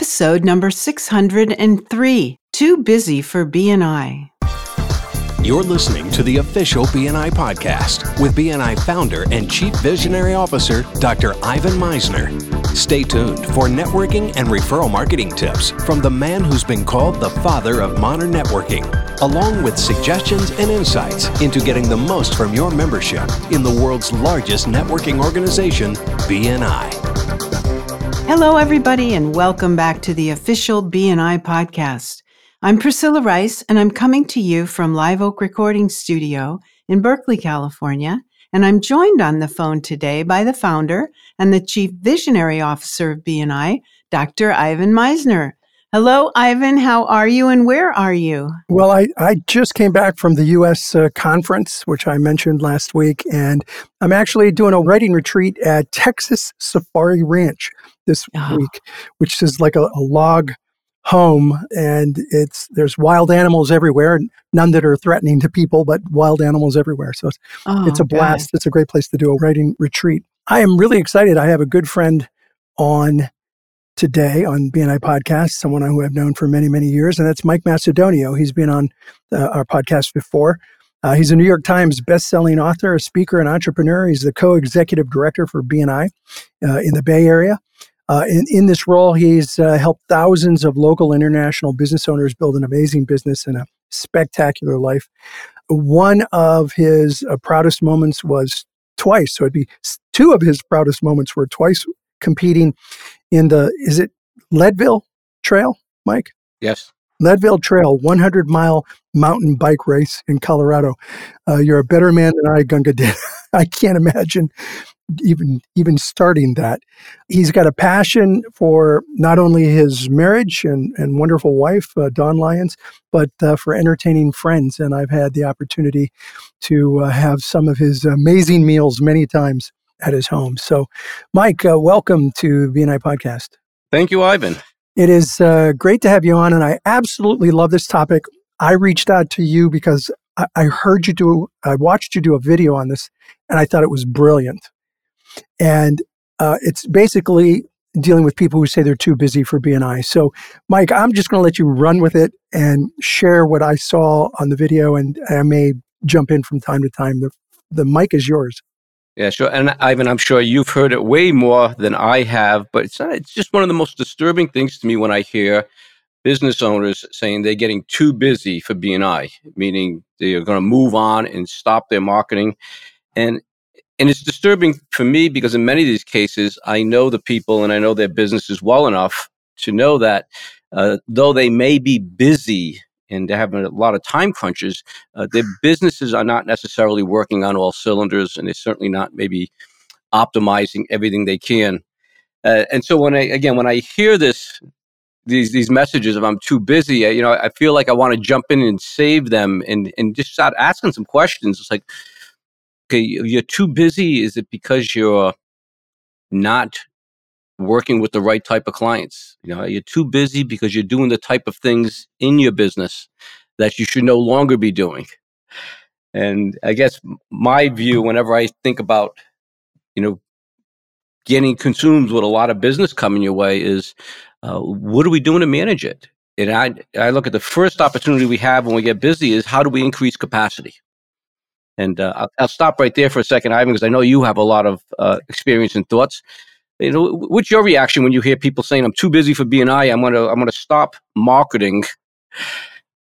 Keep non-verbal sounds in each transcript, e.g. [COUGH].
episode number 603 Too Busy for BNI. You're listening to the official BNI podcast with BNI founder and chief visionary officer, Dr. Ivan Misner. Stay tuned for networking and referral marketing tips from the man who's been called the father of modern networking, along with suggestions and insights into getting the most from your membership in the world's largest networking organization, BNI. Hello, everybody, and welcome back to the official BNI podcast. I'm Priscilla Rice, and I'm coming to you from Live Oak Recording Studio in Berkeley, California. And I'm joined on the phone today by the founder and the Chief Visionary Officer of BNI, Dr. Ivan Misner. Hello, Ivan. How are you and where are you? Well, I, I just came back from the U.S. Uh, conference, which I mentioned last week, and I'm actually doing a writing retreat at Texas Safari Ranch this oh. week, which is like a, a log home and it's there's wild animals everywhere none that are threatening to people but wild animals everywhere so it's, oh, it's a blast God. it's a great place to do a writing retreat i am really excited i have a good friend on today on bni podcast someone who i've known for many many years and that's mike macedonio he's been on uh, our podcast before uh, he's a new york times best-selling author a speaker and entrepreneur he's the co-executive director for bni uh, in the bay area uh, in, in this role, he's uh, helped thousands of local international business owners build an amazing business and a spectacular life. One of his uh, proudest moments was twice. So it'd be two of his proudest moments were twice competing in the, is it Leadville Trail, Mike? Yes. Leadville Trail, 100 mile mountain bike race in Colorado. Uh, you're a better man than I, Gunga Din. [LAUGHS] I can't imagine even even starting that. He's got a passion for not only his marriage and, and wonderful wife, uh, Dawn Lyons, but uh, for entertaining friends. And I've had the opportunity to uh, have some of his amazing meals many times at his home. So, Mike, uh, welcome to BNI Podcast. Thank you, Ivan. It is uh, great to have you on, and I absolutely love this topic. I reached out to you because I, I heard you do, I watched you do a video on this, and I thought it was brilliant. And uh, it's basically dealing with people who say they're too busy for BNI. So, Mike, I'm just going to let you run with it and share what I saw on the video, and I may jump in from time to time. The, the mic is yours. Yeah, sure. And Ivan, I'm sure you've heard it way more than I have, but it's not, it's just one of the most disturbing things to me when I hear business owners saying they're getting too busy for BNI, meaning they're going to move on and stop their marketing. And and it's disturbing for me because in many of these cases, I know the people and I know their businesses well enough to know that uh, though they may be busy and they're having a lot of time crunches, uh, their businesses are not necessarily working on all cylinders, and they're certainly not maybe optimizing everything they can. Uh, and so when I again when I hear this these these messages of I'm too busy, I, you know, I feel like I want to jump in and save them and and just start asking some questions. It's like, okay, you're too busy. Is it because you're not working with the right type of clients? You know, you're too busy because you're doing the type of things in your business that you should no longer be doing. And I guess my view, whenever I think about, you know, getting consumed with a lot of business coming your way, is uh, what are we doing to manage it? And I, I look at the first opportunity we have when we get busy is how do we increase capacity? And uh, I'll, I'll, stop right there for a second, Ivan, because I know you have a lot of uh, experience and thoughts. You know, what's your reaction when you hear people saying, "I'm too busy for BNI. I'm gonna I'm gonna stop marketing,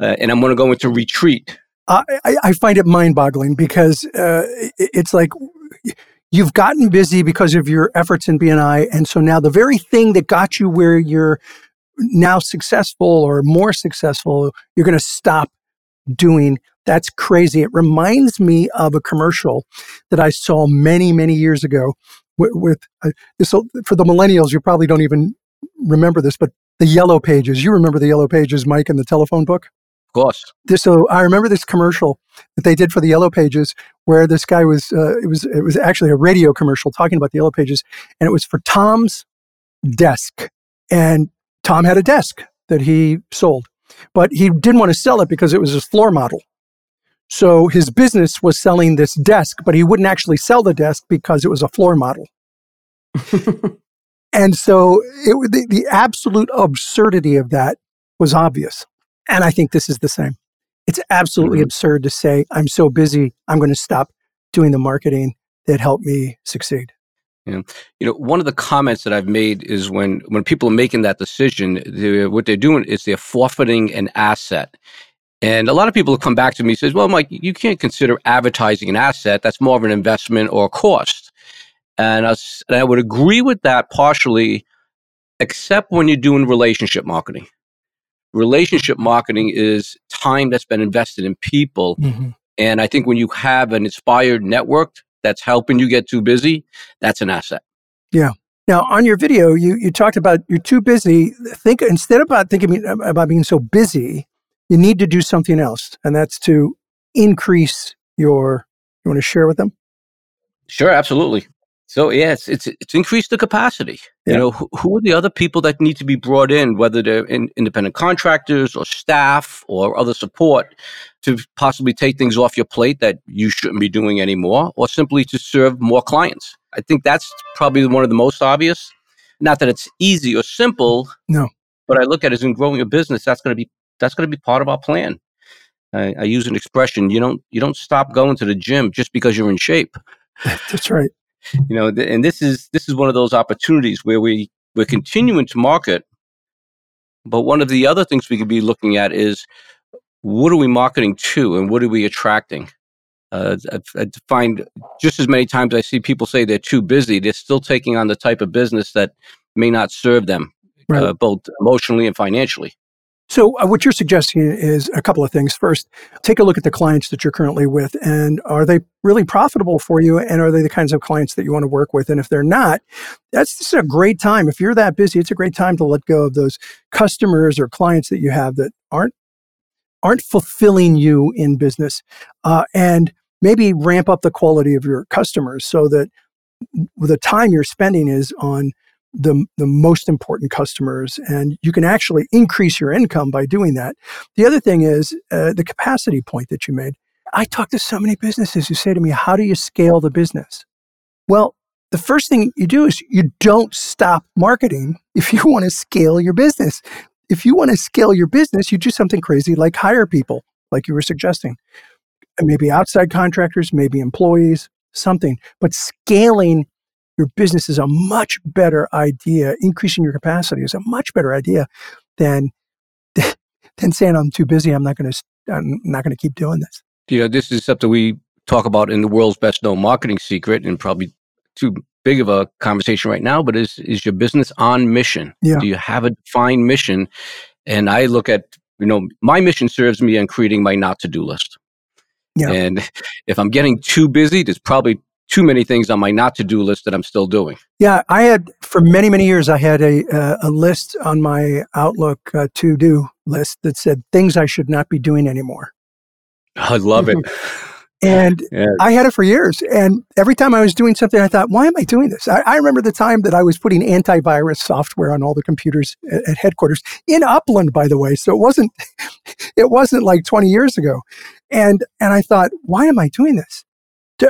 uh, and I'm gonna go into retreat." I, I find it mind-boggling because uh, it's like you've gotten busy because of your efforts in BNI, and so now the very thing that got you where you're now successful or more successful, you're going to stop doing that's crazy. It reminds me of a commercial that I saw many, many years ago with, with uh, this. For the millennials, you probably don't even remember this, but the Yellow Pages. You remember the Yellow Pages, Mike, in the telephone book? Of course. This, so I remember this commercial that they did for the Yellow Pages, where this guy was. Uh, it was. It was actually a radio commercial talking about the Yellow Pages, and it was for Tom's desk, and Tom had a desk that he sold, but he didn't want to sell it because it was his floor model. So his business was selling this desk, but he wouldn't actually sell the desk because it was a floor model. [LAUGHS] And so it, the, the absolute absurdity of that was obvious. And I think this is the same. It's absolutely mm-hmm. absurd to say, I'm so busy, I'm going to stop doing the marketing that helped me succeed. Yeah. You know, one of the comments that I've made is when when people are making that decision, they, what they're doing is they're forfeiting an asset. And a lot of people have come back to me and says, "Well, Mike, you can't consider advertising an asset. That's more of an investment or a cost." And I, and I would agree with that partially, except when you're doing relationship marketing. Relationship marketing is time that's been invested in people. Mm-hmm. And I think when you have an inspired network that's helping you get too busy, that's an asset. Yeah. Now, on your video, you, you talked about you're too busy. Think instead about thinking about being so busy, you need to do something else, and that's to increase your. You want to share with them? Sure, absolutely. So yes, it's it's increase the capacity. Yeah. You know, who, who, are the other people that need to be brought in, whether they're in, independent contractors or staff or other support, to possibly take things off your plate that you shouldn't be doing anymore, or simply to serve more clients. I think that's probably one of the most obvious. Not that it's easy or simple. No. But I look at it as in growing a business, that's going to be that's going to be part of our plan. I, I use an expression: you don't you don't stop going to the gym just because you're in shape. [LAUGHS] That's right you know and this is this is one of those opportunities where we we're continuing to market but one of the other things we could be looking at is what are we marketing to and what are we attracting uh, I, I find just as many times I see people say they're too busy, they're still taking on the type of business that may not serve them, right. uh, both emotionally and financially. So, uh, what you're suggesting is a couple of things. First, take a look at the clients that you're currently with, and are they really profitable for you? And are they the kinds of clients that you want to work with? And if they're not, that's just a great time. If you're that busy, it's a great time to let go of those customers or clients that you have that aren't aren't fulfilling you in business, uh, and maybe ramp up the quality of your customers so that the time you're spending is on the, the most important customers and you can actually increase your income by doing that. The other thing is uh, the capacity point that you made. I talk to so many businesses who say to me how do you scale the business? Well the first thing you do is you don't stop marketing [LAUGHS] if you want to scale your business. If you want to scale your business you do something crazy like hire people like you were suggesting. Maybe outside contractors maybe employees something. But scaling your business is a much better idea. Increasing your capacity is a much better idea than [LAUGHS] than saying I'm too busy. I'm not going to. I'm not going to keep doing this. You know, this is something we talk about in the world's best known marketing secret, and probably too big of a conversation right now. But is is your business on mission? Yeah. Do you have a defined mission? And I look at you know my mission serves me in creating my not to do list. Yeah. And [LAUGHS] if I'm getting too busy, there's probably too many things on my not to do list that I'm still doing. Yeah, I had for many many years I had a uh, a list on my Outlook uh, to do list that said things I should not be doing anymore. I love it. [LAUGHS] and yes. I had it for years. And every time I was doing something, I thought, why am I doing this? I, I remember the time that I was putting antivirus software on all the computers at, at headquarters in Upland, by the way. So it wasn't [LAUGHS] it wasn't like 20 years ago. And and I thought, why am I doing this?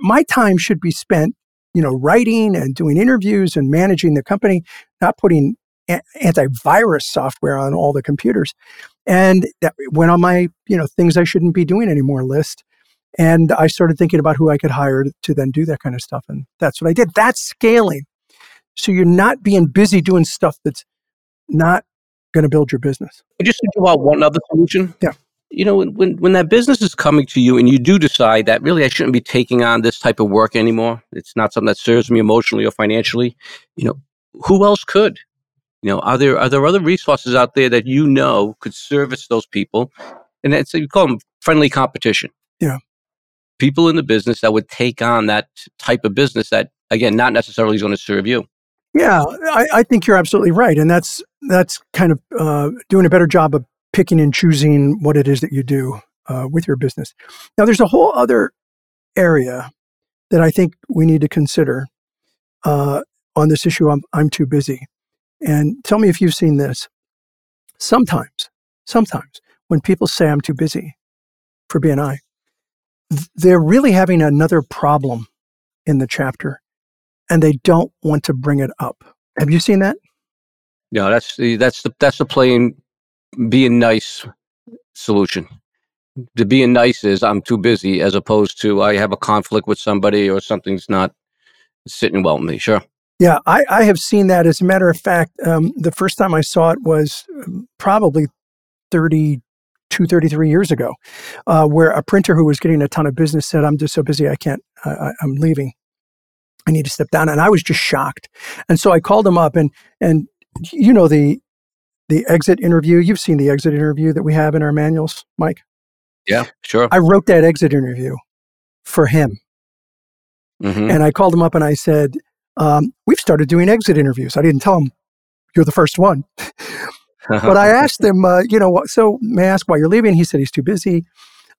My time should be spent, you know, writing and doing interviews and managing the company, not putting a- antivirus software on all the computers. And that went on my, you know, things I shouldn't be doing anymore list. And I started thinking about who I could hire to then do that kind of stuff. And that's what I did. That's scaling. So you're not being busy doing stuff that's not going to build your business. I just think about one other solution. Yeah you know when, when that business is coming to you and you do decide that really i shouldn't be taking on this type of work anymore. It's not something that serves me emotionally or financially you know who else could? You know are there are there other resources out there that you know could service those people? And that's you call them friendly competition. Yeah. People in the business that would take on that type of business that again not necessarily is going to serve you. Yeah I, I think you're absolutely right and that's that's kind of uh, doing a better job of picking and choosing what it is that you do uh, with your business. Now, there's a whole other area that I think we need to consider uh, on this issue. I'm, I'm too busy. And tell me if you've seen this. Sometimes, sometimes when people say I'm too busy for BNI, they're really having another problem in the chapter and they don't want to bring it up. Have you seen that? No, that's the that's the that's the plain being nice solution. The being nice is I'm too busy, as opposed to I have a conflict with somebody or something's not sitting well with me. Sure. Yeah, I, I have seen that. As a matter of fact, um, the first time I saw it was um, probably 32, 33 years ago, uh, where a printer who was getting a ton of business said, I'm just so busy, I can't, I, I'm leaving. I need to step down. And I was just shocked. And so I called him up and, and you know, the, the exit interview, you've seen the exit interview that we have in our manuals, Mike. Yeah, sure. I wrote that exit interview for him. Mm-hmm. And I called him up and I said, um, we've started doing exit interviews. I didn't tell him you're the first one. [LAUGHS] but I asked him, uh, you know, so may I ask why you're leaving? He said he's too busy.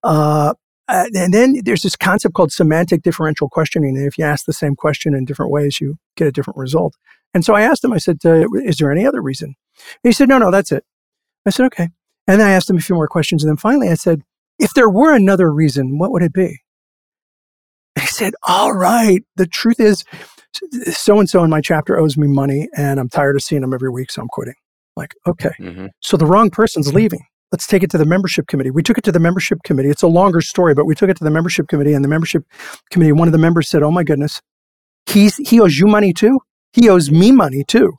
Uh, and then there's this concept called semantic differential questioning. And if you ask the same question in different ways, you get a different result. And so I asked him, I said, uh, is there any other reason? And he said, no, no, that's it. I said, okay. And then I asked him a few more questions. And then finally I said, if there were another reason, what would it be? And he said, all right. The truth is, so and so in my chapter owes me money and I'm tired of seeing them every week, so I'm quitting. Like, okay. Mm-hmm. So the wrong person's leaving. Let's take it to the membership committee. We took it to the membership committee. It's a longer story, but we took it to the membership committee, and the membership committee, one of the members said, Oh my goodness, he's, he owes you money too? He owes me money too.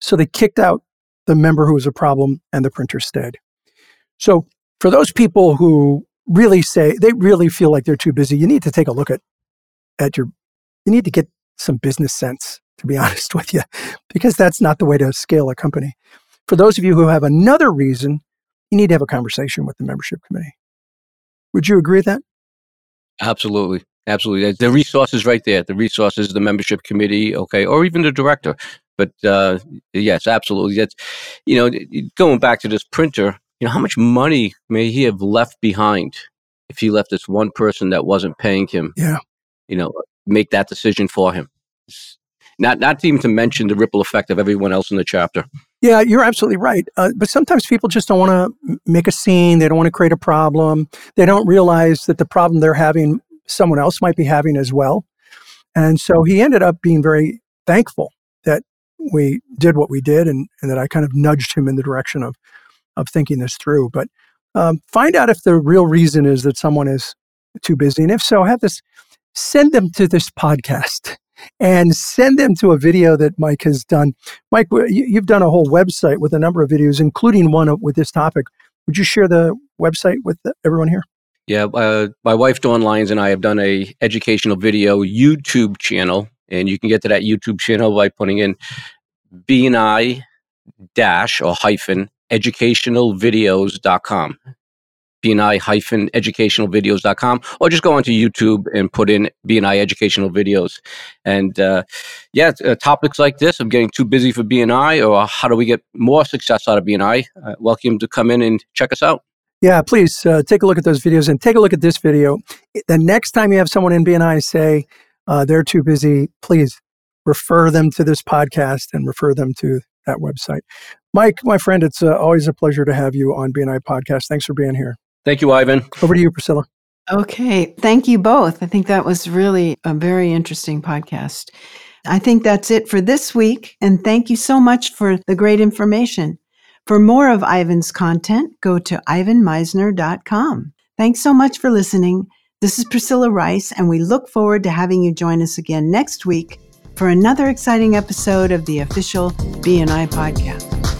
So they kicked out the member who was a problem, and the printer stayed. So for those people who really say they really feel like they're too busy, you need to take a look at at your you need to get some business sense, to be [LAUGHS] honest with you, because that's not the way to scale a company. For those of you who have another reason, you need to have a conversation with the membership committee. Would you agree with that? Absolutely. Absolutely. The resources right there. The resources, the membership committee, okay, or even the director. But uh, yes, absolutely. That's, you know, going back to this printer, you know, how much money may he have left behind if he left this one person that wasn't paying him? Yeah. You know, make that decision for him. Not, not even to mention the ripple effect of everyone else in the chapter. Yeah, you're absolutely right. Uh, but sometimes people just don't want to make a scene. They don't want to create a problem. They don't realize that the problem they're having, someone else might be having as well. And so he ended up being very thankful we did what we did and, and that I kind of nudged him in the direction of, of thinking this through. But um, find out if the real reason is that someone is too busy. And if so, have this send them to this podcast [LAUGHS] and send them to a video that Mike has done. Mike, you've done a whole website with a number of videos, including one with this topic. Would you share the website with everyone here? Yeah, uh, my wife Dawn Lyons and I have done a educational video YouTube channel, and you can get to that YouTube channel by putting in BNI dash or hyphen educationalvideos.com BNI hyphen educationalvideos.com or just go onto YouTube and put in BNI educational videos. And uh, yeah, uh, topics like this of getting too busy for BNI or how do we get more success out of BNI, uh, welcome to come in and check us out. Yeah, please uh, take a look at those videos and take a look at this video. The next time you have someone in BNI say uh, they're too busy, please refer them to this podcast and refer them to that website. Mike, my friend, it's uh, always a pleasure to have you on BNI Podcast. Thanks for being here. Thank you, Ivan. Over to you, Priscilla. Okay. Thank you both. I think that was really a very interesting podcast. I think that's it for this week. And thank you so much for the great information. For more of Ivan's content, go to ivanmisner.com. Thanks so much for listening. This is Priscilla Rice, and we look forward to having you join us again next week for another exciting episode of the official BNI podcast.